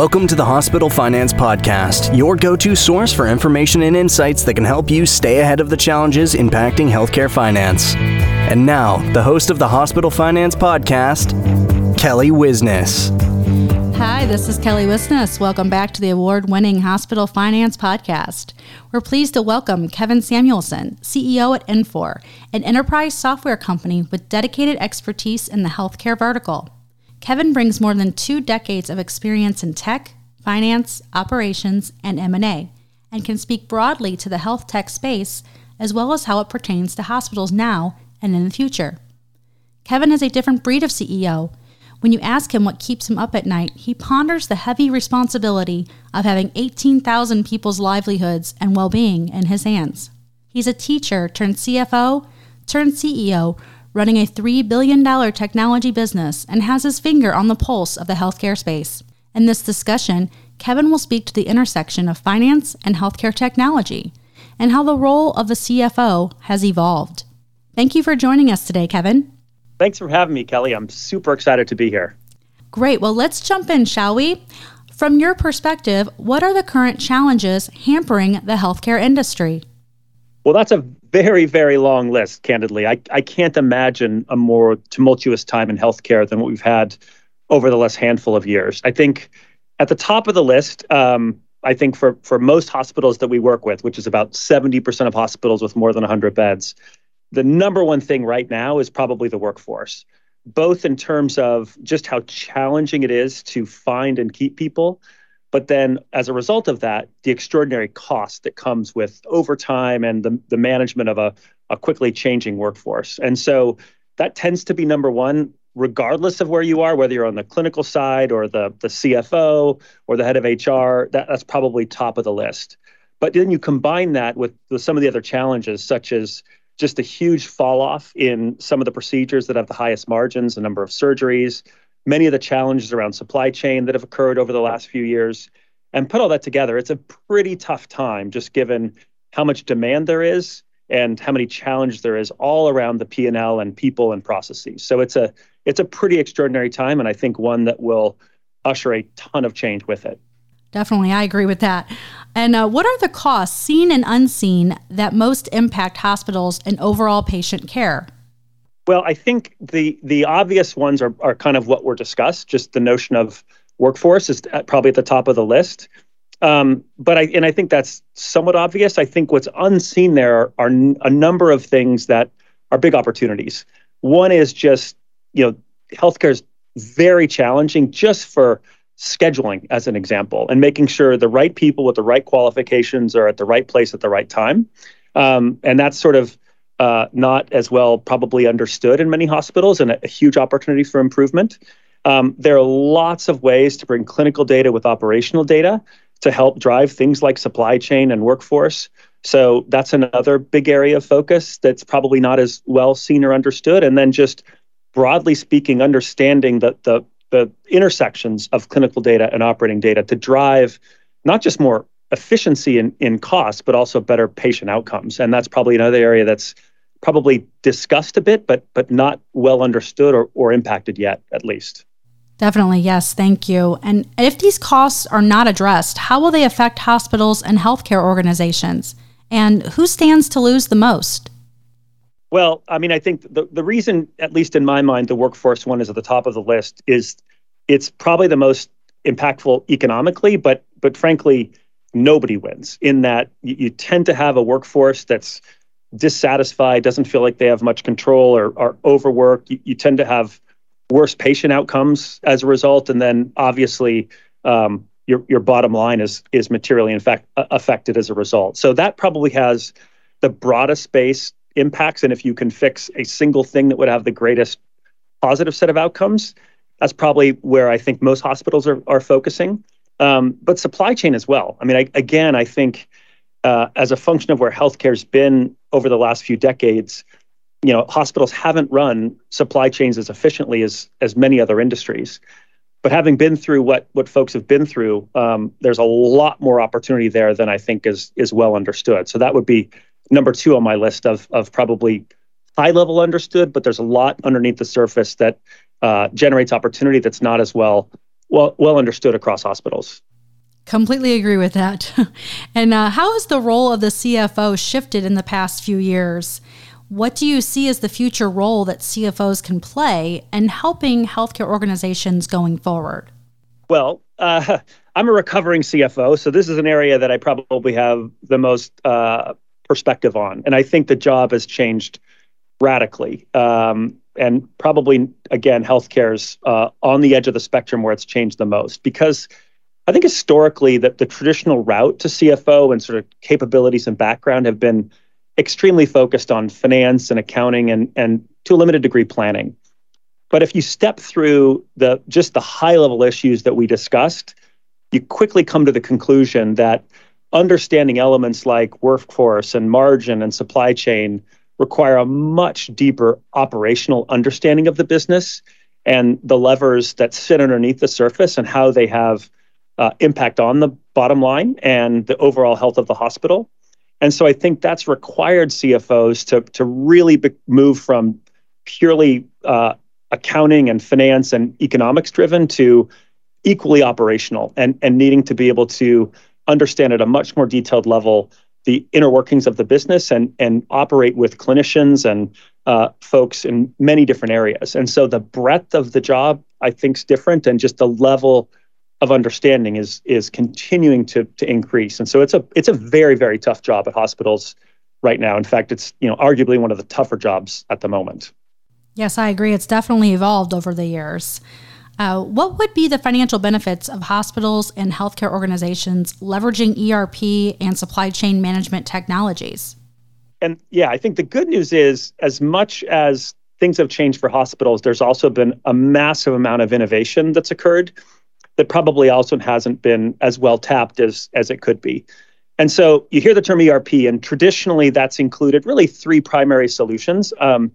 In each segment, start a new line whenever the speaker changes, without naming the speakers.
Welcome to the Hospital Finance Podcast, your go to source for information and insights that can help you stay ahead of the challenges impacting healthcare finance. And now, the host of the Hospital Finance Podcast, Kelly Wisness.
Hi, this is Kelly Wisness. Welcome back to the award winning Hospital Finance Podcast. We're pleased to welcome Kevin Samuelson, CEO at Infor, an enterprise software company with dedicated expertise in the healthcare vertical. Kevin brings more than two decades of experience in tech, finance, operations, and M&A, and can speak broadly to the health tech space as well as how it pertains to hospitals now and in the future. Kevin is a different breed of CEO. When you ask him what keeps him up at night, he ponders the heavy responsibility of having 18,000 people's livelihoods and well being in his hands. He's a teacher turned CFO turned CEO running a $3 billion technology business, and has his finger on the pulse of the healthcare space. In this discussion, Kevin will speak to the intersection of finance and healthcare technology and how the role of the CFO has evolved. Thank you for joining us today, Kevin.
Thanks for having me, Kelly. I'm super excited to be here.
Great. Well, let's jump in, shall we? From your perspective, what are the current challenges hampering the healthcare industry?
Well, that's a very, very long list, candidly. I, I can't imagine a more tumultuous time in healthcare than what we've had over the last handful of years. I think at the top of the list, um, I think for, for most hospitals that we work with, which is about 70% of hospitals with more than 100 beds, the number one thing right now is probably the workforce, both in terms of just how challenging it is to find and keep people, but then, as a result of that, the extraordinary cost that comes with overtime and the, the management of a, a quickly changing workforce. And so that tends to be number one, regardless of where you are, whether you're on the clinical side or the, the CFO or the head of HR, that, that's probably top of the list. But then you combine that with, with some of the other challenges, such as just a huge fall off in some of the procedures that have the highest margins, the number of surgeries, many of the challenges around supply chain that have occurred over the last few years. And put all that together, it's a pretty tough time just given how much demand there is and how many challenges there is all around the P&L and people and processes. So it's a it's a pretty extraordinary time and I think one that will usher a ton of change with it.
Definitely, I agree with that. And uh, what are the costs, seen and unseen, that most impact hospitals and overall patient care?
Well, I think the the obvious ones are are kind of what were discussed. Just the notion of workforce is probably at the top of the list. Um, but I and I think that's somewhat obvious. I think what's unseen there are, are a number of things that are big opportunities. One is just you know healthcare is very challenging just for scheduling as an example and making sure the right people with the right qualifications are at the right place at the right time um, and that's sort of uh, not as well probably understood in many hospitals and a, a huge opportunity for improvement. Um, there are lots of ways to bring clinical data with operational data to help drive things like supply chain and workforce. So that's another big area of focus that's probably not as well seen or understood. And then just broadly speaking, understanding that the the intersections of clinical data and operating data to drive not just more efficiency in, in cost, but also better patient outcomes. And that's probably another area that's probably discussed a bit, but but not well understood or, or impacted yet, at least.
Definitely, yes. Thank you. And if these costs are not addressed, how will they affect hospitals and healthcare organizations? And who stands to lose the most?
Well, I mean, I think the, the reason, at least in my mind, the workforce one is at the top of the list is it's probably the most impactful economically, but but frankly, nobody wins in that you, you tend to have a workforce that's dissatisfied, doesn't feel like they have much control or are overworked. You, you tend to have worse patient outcomes as a result, and then obviously um, your your bottom line is is materially in fact affected as a result. So that probably has the broadest base impacts, and if you can fix a single thing that would have the greatest positive set of outcomes, that's probably where I think most hospitals are are focusing. Um, but supply chain as well. I mean, I, again, I think uh, as a function of where healthcare's been over the last few decades, you know, hospitals haven't run supply chains as efficiently as as many other industries. But having been through what what folks have been through, um, there's a lot more opportunity there than I think is is well understood. So that would be number two on my list of of probably high level understood, but there's a lot underneath the surface that uh, generates opportunity that's not as well well well understood across hospitals.
Completely agree with that. and uh, how has the role of the CFO shifted in the past few years? What do you see as the future role that CFOs can play in helping healthcare organizations going forward?
Well, uh, I'm a recovering CFO, so this is an area that I probably have the most uh, perspective on. And I think the job has changed radically. Um, and probably, again, healthcare's uh, on the edge of the spectrum where it's changed the most because I think historically that the traditional route to CFO and sort of capabilities and background have been extremely focused on finance and accounting and, and to a limited degree planning. But if you step through the just the high level issues that we discussed, you quickly come to the conclusion that understanding elements like workforce and margin and supply chain require a much deeper operational understanding of the business and the levers that sit underneath the surface and how they have uh, impact on the bottom line and the overall health of the hospital. And so I think that's required CFOs to, to really be, move from purely uh, accounting and finance and economics driven to equally operational and, and needing to be able to understand at a much more detailed level the inner workings of the business and and operate with clinicians and uh, folks in many different areas. And so the breadth of the job, I think, is different, and just the level of understanding is is continuing to to increase. And so it's a it's a very very tough job at hospitals right now. In fact, it's you know arguably one of the tougher jobs at the moment.
Yes, I agree. It's definitely evolved over the years. Uh, what would be the financial benefits of hospitals and healthcare organizations leveraging ERP and supply chain management technologies?
And yeah, I think the good news is as much as things have changed for hospitals, there's also been a massive amount of innovation that's occurred that probably also hasn't been as well tapped as, as it could be. And so you hear the term ERP, and traditionally that's included really three primary solutions. Um,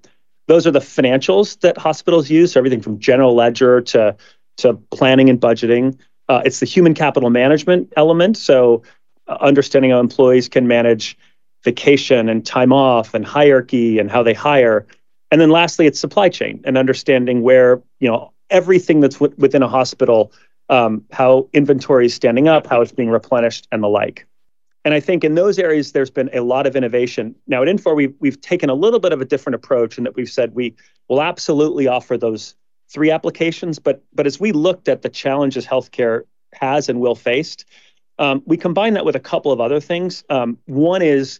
those are the financials that hospitals use, so everything from general ledger to, to planning and budgeting. Uh, it's the human capital management element, so uh, understanding how employees can manage vacation and time off and hierarchy and how they hire. And then lastly, it's supply chain and understanding where, you know, everything that's w- within a hospital, um, how inventory is standing up, how it's being replenished, and the like. And I think in those areas, there's been a lot of innovation. Now at Infor, we've, taken a little bit of a different approach in that we've said we will absolutely offer those three applications. But, but as we looked at the challenges healthcare has and will face, um, we combine that with a couple of other things. Um, one is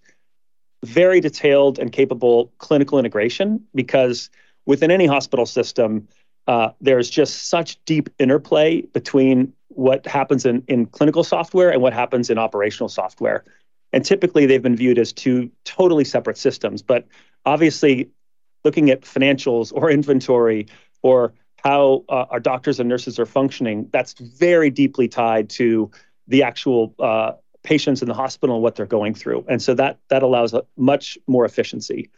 very detailed and capable clinical integration because within any hospital system, uh, there's just such deep interplay between what happens in, in clinical software and what happens in operational software. And typically they've been viewed as two totally separate systems. But obviously, looking at financials or inventory or how uh, our doctors and nurses are functioning, that's very deeply tied to the actual uh, patients in the hospital and what they're going through. And so that that allows much more efficiency.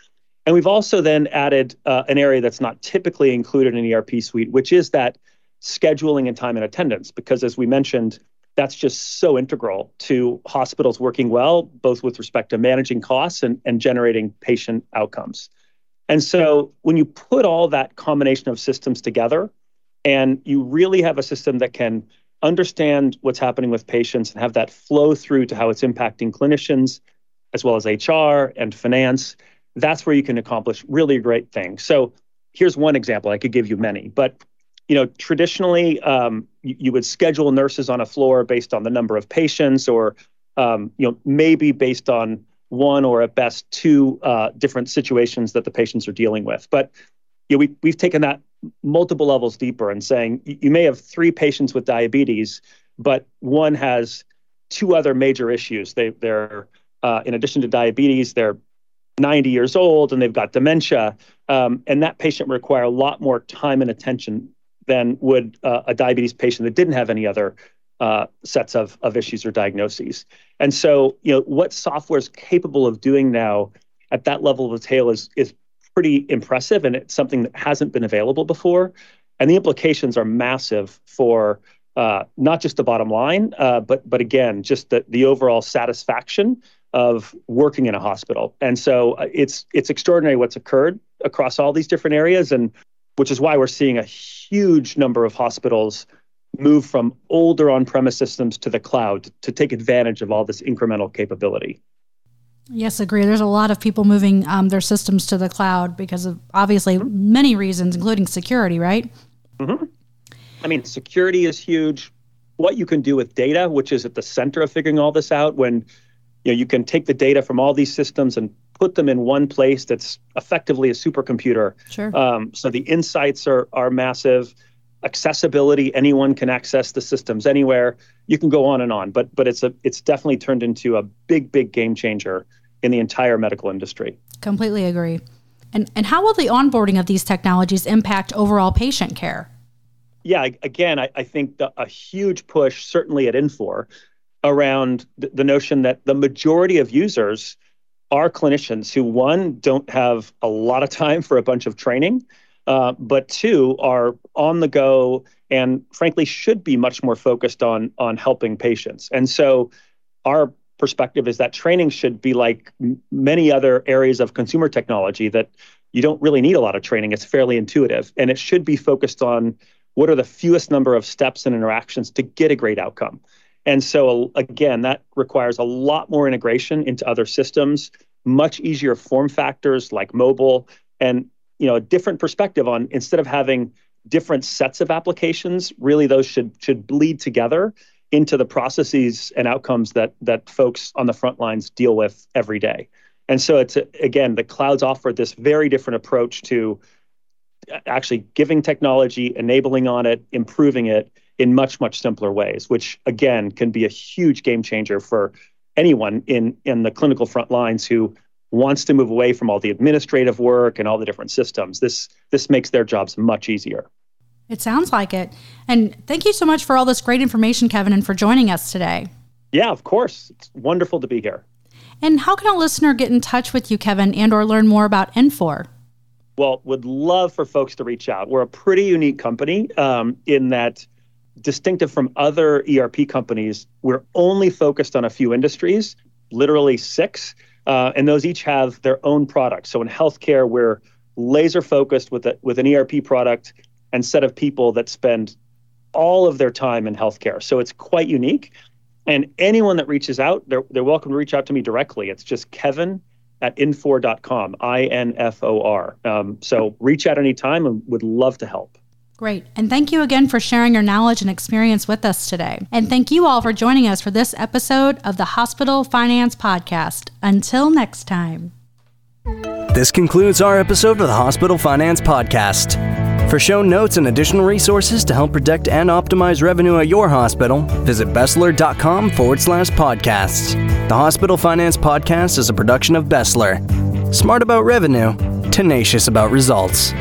And we've also then added uh, an area that's not typically included in ERP suite, which is that scheduling and time and attendance, because as we mentioned, that's just so integral to hospitals working well, both with respect to managing costs and, and generating patient outcomes. And so when you put all that combination of systems together and you really have a system that can understand what's happening with patients and have that flow through to how it's impacting clinicians as well as HR and finance, that's where you can accomplish really great things. So here's one example. I could give you many, but you know, traditionally um, you, you, would schedule nurses on a floor based on the number of patients, or um, you know, maybe based on one or at best two uh, different situations that the patients are dealing with. But you know, we we've taken that multiple levels deeper and saying you, may have three patients with diabetes, but one has two other major issues. They they're uh, in addition to diabetes, they're 90 years old and they've got dementia, um, and that patient would require a lot more time and attention than would uh, a diabetes patient that didn't have any other uh, sets of, of issues or diagnoses. And so, you know, what software is capable of doing now at that level of detail is is pretty impressive, and it's something that hasn't been available before. And the implications are massive for uh, not just the bottom line, uh, but but again, just the the overall satisfaction of working in a hospital. And so uh, it's it's extraordinary what's occurred across all these different areas and which is why we're seeing a huge number of hospitals move from older on-premise systems to the cloud to take advantage of all this incremental capability.
Yes, agree. There's a lot of people moving um, their systems to the cloud because of obviously mm-hmm. many reasons, including security, right?
Mm-hmm. I mean, security is huge. What you can do with data, which is at the center of figuring all this out, when you know you can take the data from all these systems and put them in one place that's effectively a supercomputer.
Sure.
Um, so the insights are are massive. Accessibility, anyone can access the systems anywhere. You can go on and on, but but it's a it's definitely turned into a big big game changer in the entire medical industry.
Completely agree. And and how will the onboarding of these technologies impact overall patient care?
Yeah, again, I, I think the, a huge push, certainly at Infor, around the, notion that the majority of users are clinicians who one don't have a lot of time for a bunch of training uh, but two are on the go and frankly should be much more focused on on helping patients. And so our perspective is that training should be like m- many other areas of consumer technology that you don't really need a lot of training. It's fairly intuitive. And it should be focused on what are the fewest number of steps and interactions to get a great outcome and so again that requires a lot more integration into other systems much easier form factors like mobile and you know a different perspective on instead of having different sets of applications really those should should bleed together into the processes and outcomes that that folks on the front lines deal with every day. And so it's again the clouds offer this very different approach to uh, actually giving technology enabling on it improving it in much much simpler ways which again can be a huge game changer for anyone in in the clinical front lines who wants to move away from all the administrative work and all the different systems. This this makes their jobs much easier.
It sounds like it. And thank you so much for all this great information, Kevin, and for joining us today.
Yeah, of course. It's wonderful to be here.
And how can a listener get in touch with you, Kevin, and or learn more about Infor?
Well, would love for folks to reach out. We're a pretty unique company um, in that, distinctive from other ERP companies, we're only focused on a few industries, literally six. Uh, and those each have their own products. So in healthcare, we're laser focused with a, with an ERP product and set of people that spend all of their time in healthcare. So it's quite unique. And anyone that reaches out, they're, they're welcome to reach out to me directly. It's just Kevin at infor.com, I N F O R. Um, so reach out anytime and would love to help.
Great. And thank you again for sharing your knowledge and experience with us today. And thank you all for joining us for this episode of the Hospital Finance Podcast. Until next time.
This concludes our episode of the Hospital Finance Podcast. For show notes and additional resources to help protect and optimize revenue at your hospital, visit Besler.com forward slash podcasts. The Hospital Finance Podcast is a production of Besler. Smart about revenue, tenacious about results.